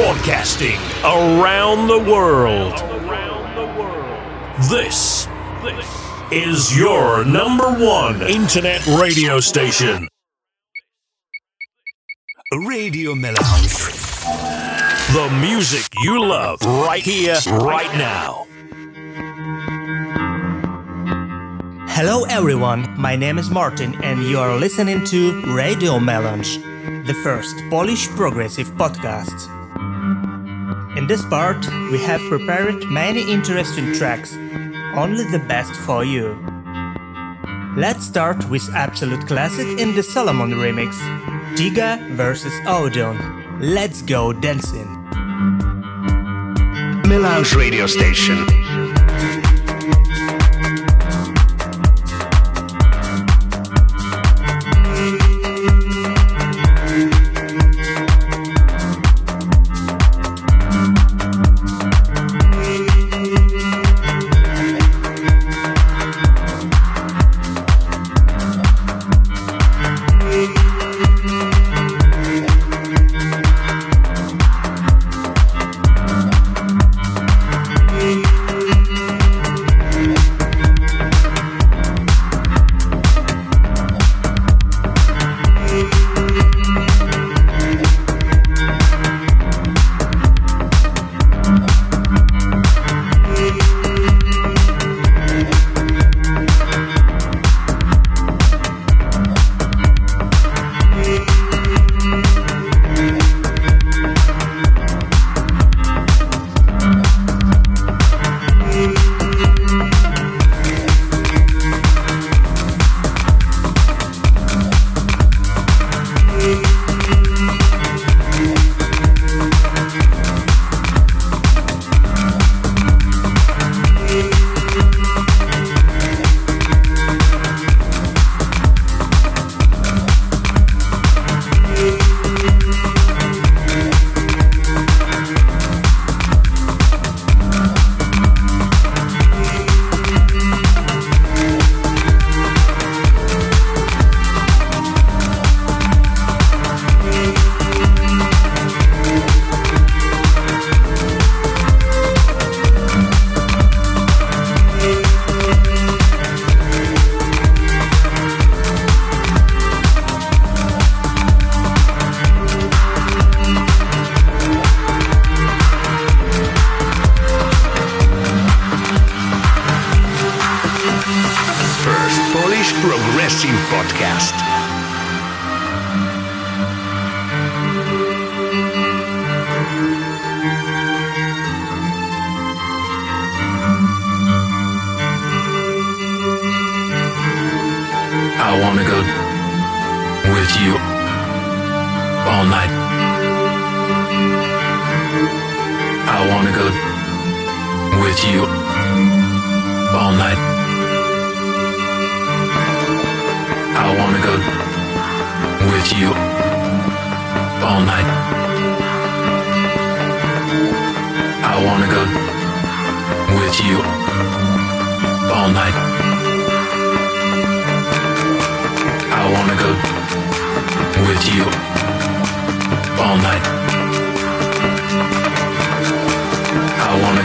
Broadcasting around the world. This is your number one internet radio station. Radio Melange. The music you love right here, right now. Hello everyone, my name is Martin and you are listening to Radio Melange, the first Polish progressive podcast. In this part, we have prepared many interesting tracks, only the best for you. Let's start with absolute classic in the Solomun remix, Tiga vs Audion. Let's go dancing. Melange radio station. I wanna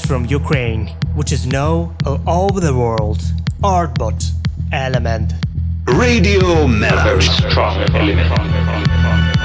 from Ukraine, which is known all over the world. Artbat Element. Radio Melange. strong element.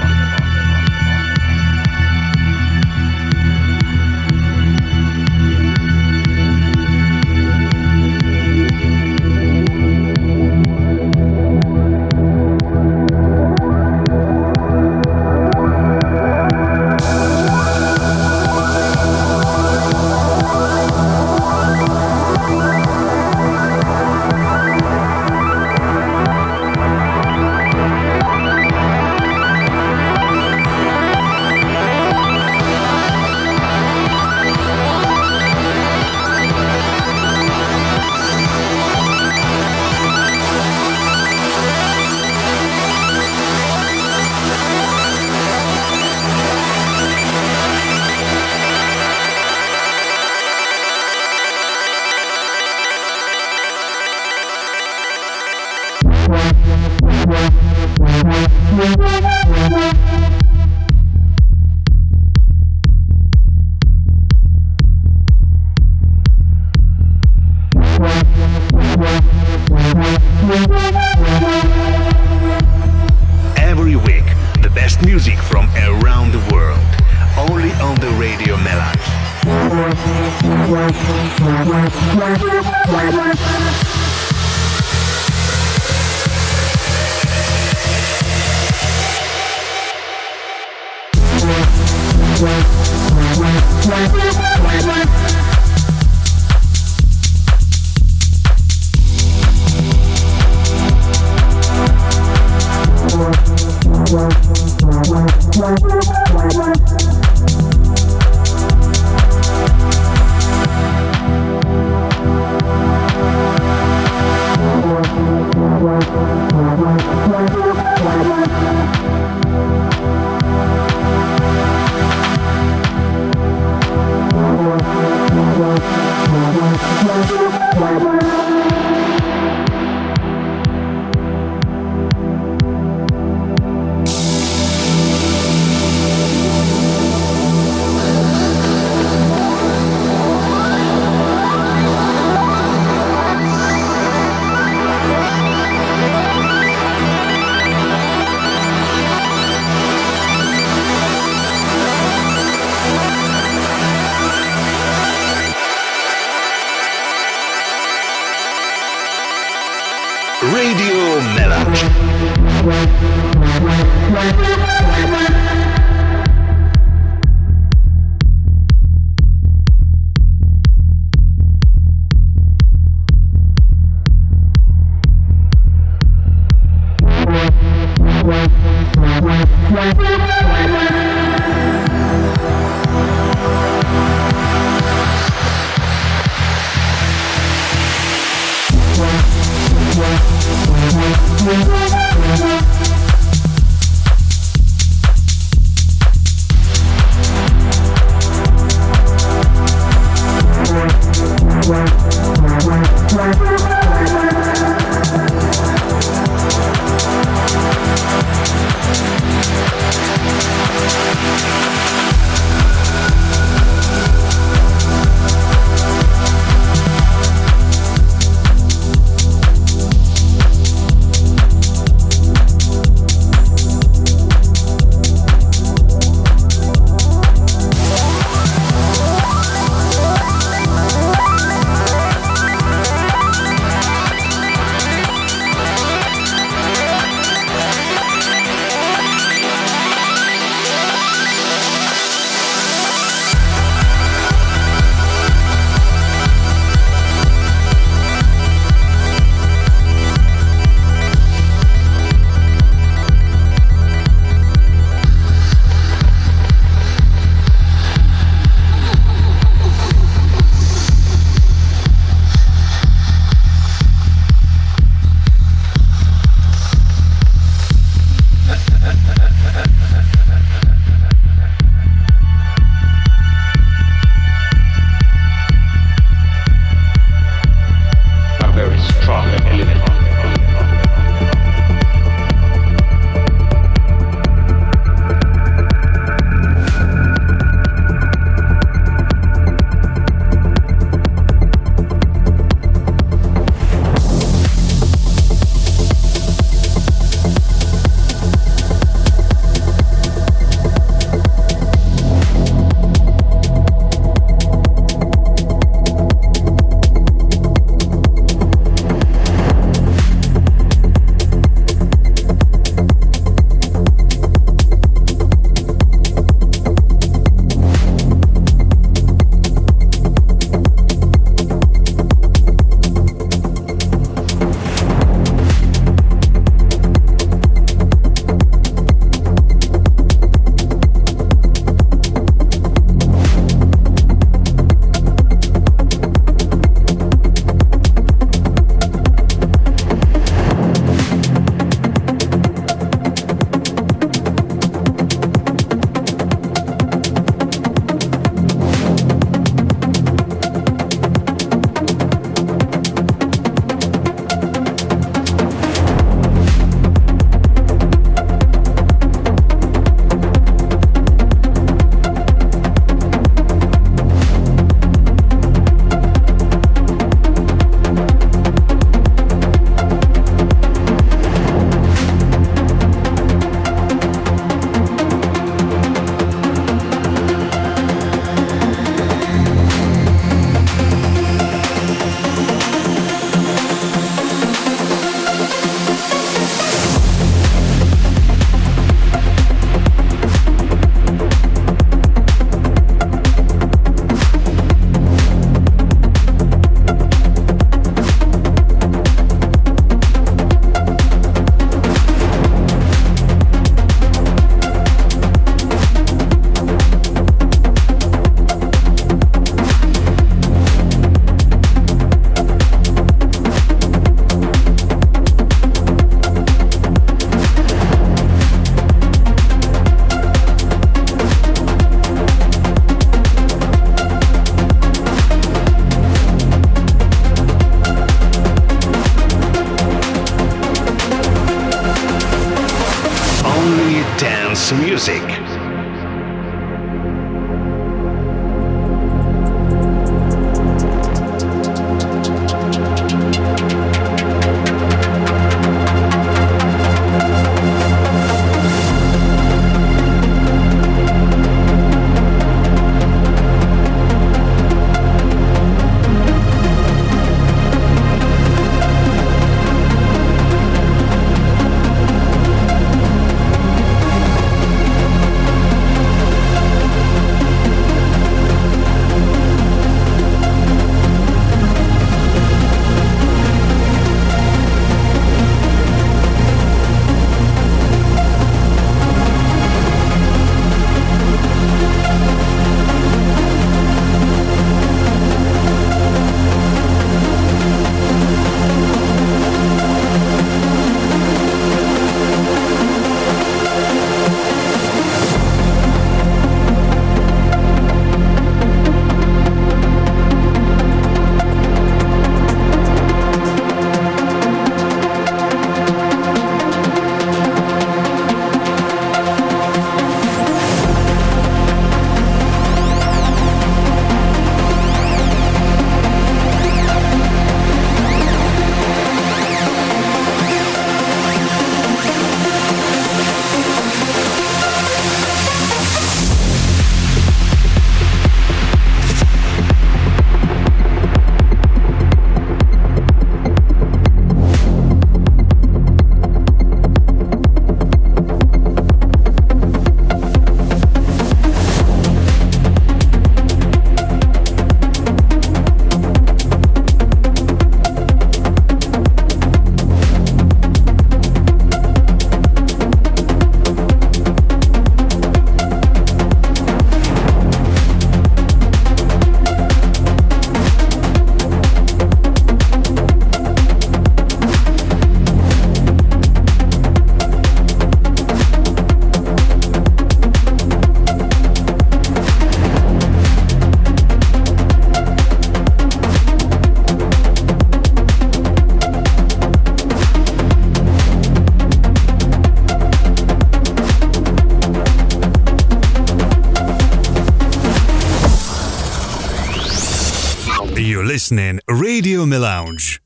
Listening Radio Melange.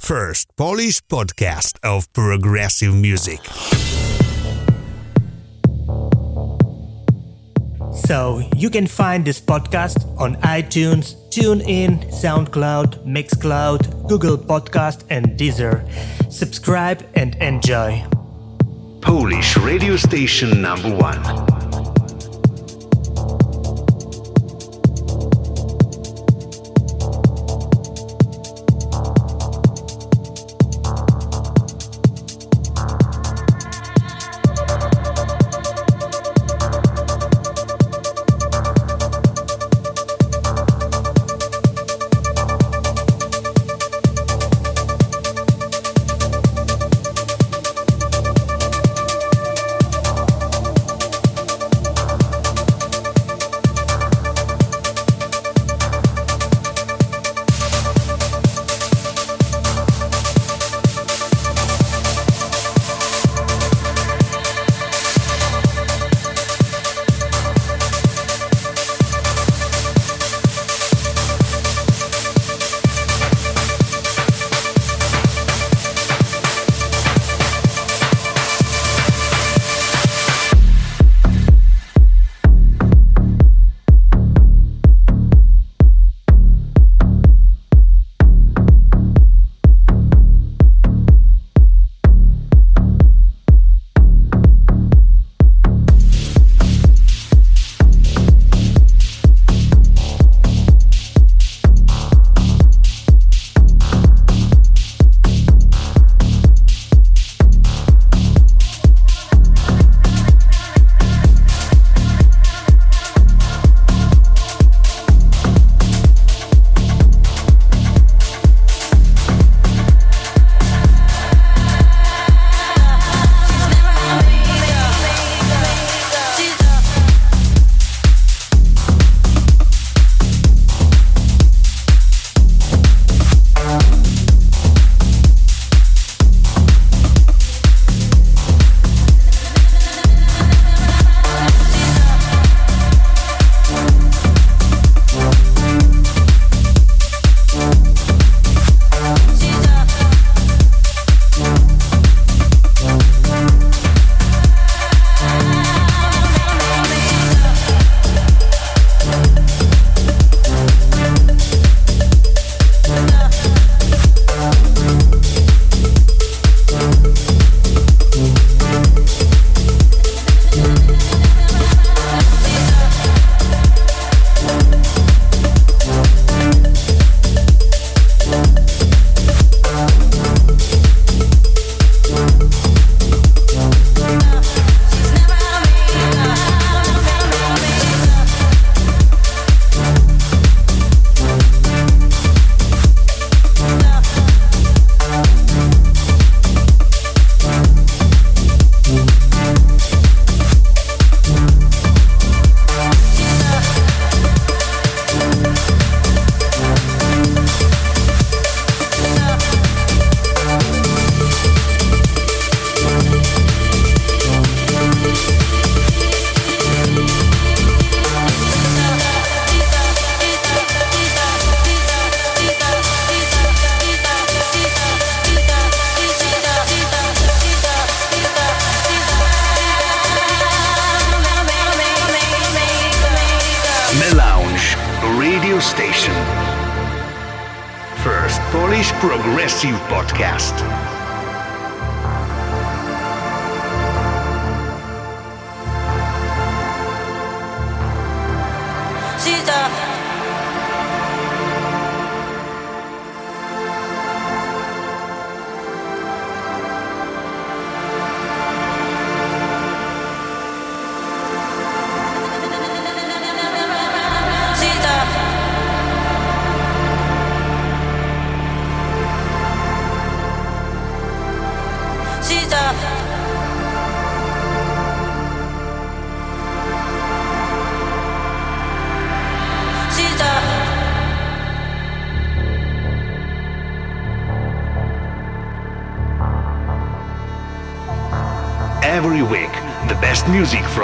First Polish podcast of progressive music. So, you can find this podcast on iTunes, TuneIn, SoundCloud, Mixcloud, Google Podcast, and Deezer. Subscribe and enjoy. Polish radio station number one.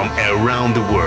From around the world,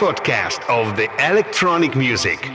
podcast of the electronic music.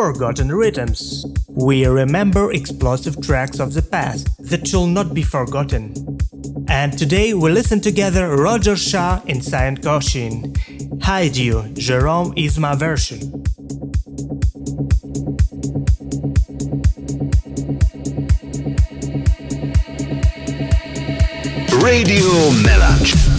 Forgotten Rhythms. We remember explosive tracks of the past that shall not be forgotten. And today we listen together Roger Shah and Sian Kosheen. Hide U, Jerome Isma version. Radio Melange.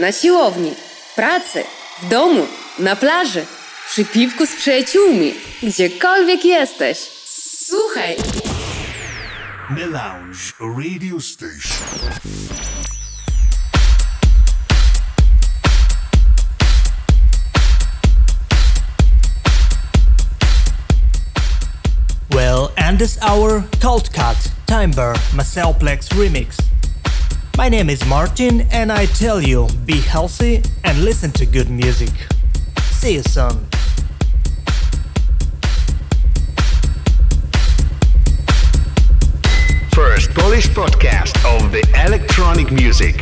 Na siłowni, w pracy, w domu, na plaży, przy piwku z przyjaciółmi, gdziekolwiek jesteś. Słuchaj! Melange Radio Station. Well, and this our Cult Cut Timber Plex remix. My name is Martin, and I tell you be healthy and listen to good music. See you soon. First Polish podcast of the electronic music.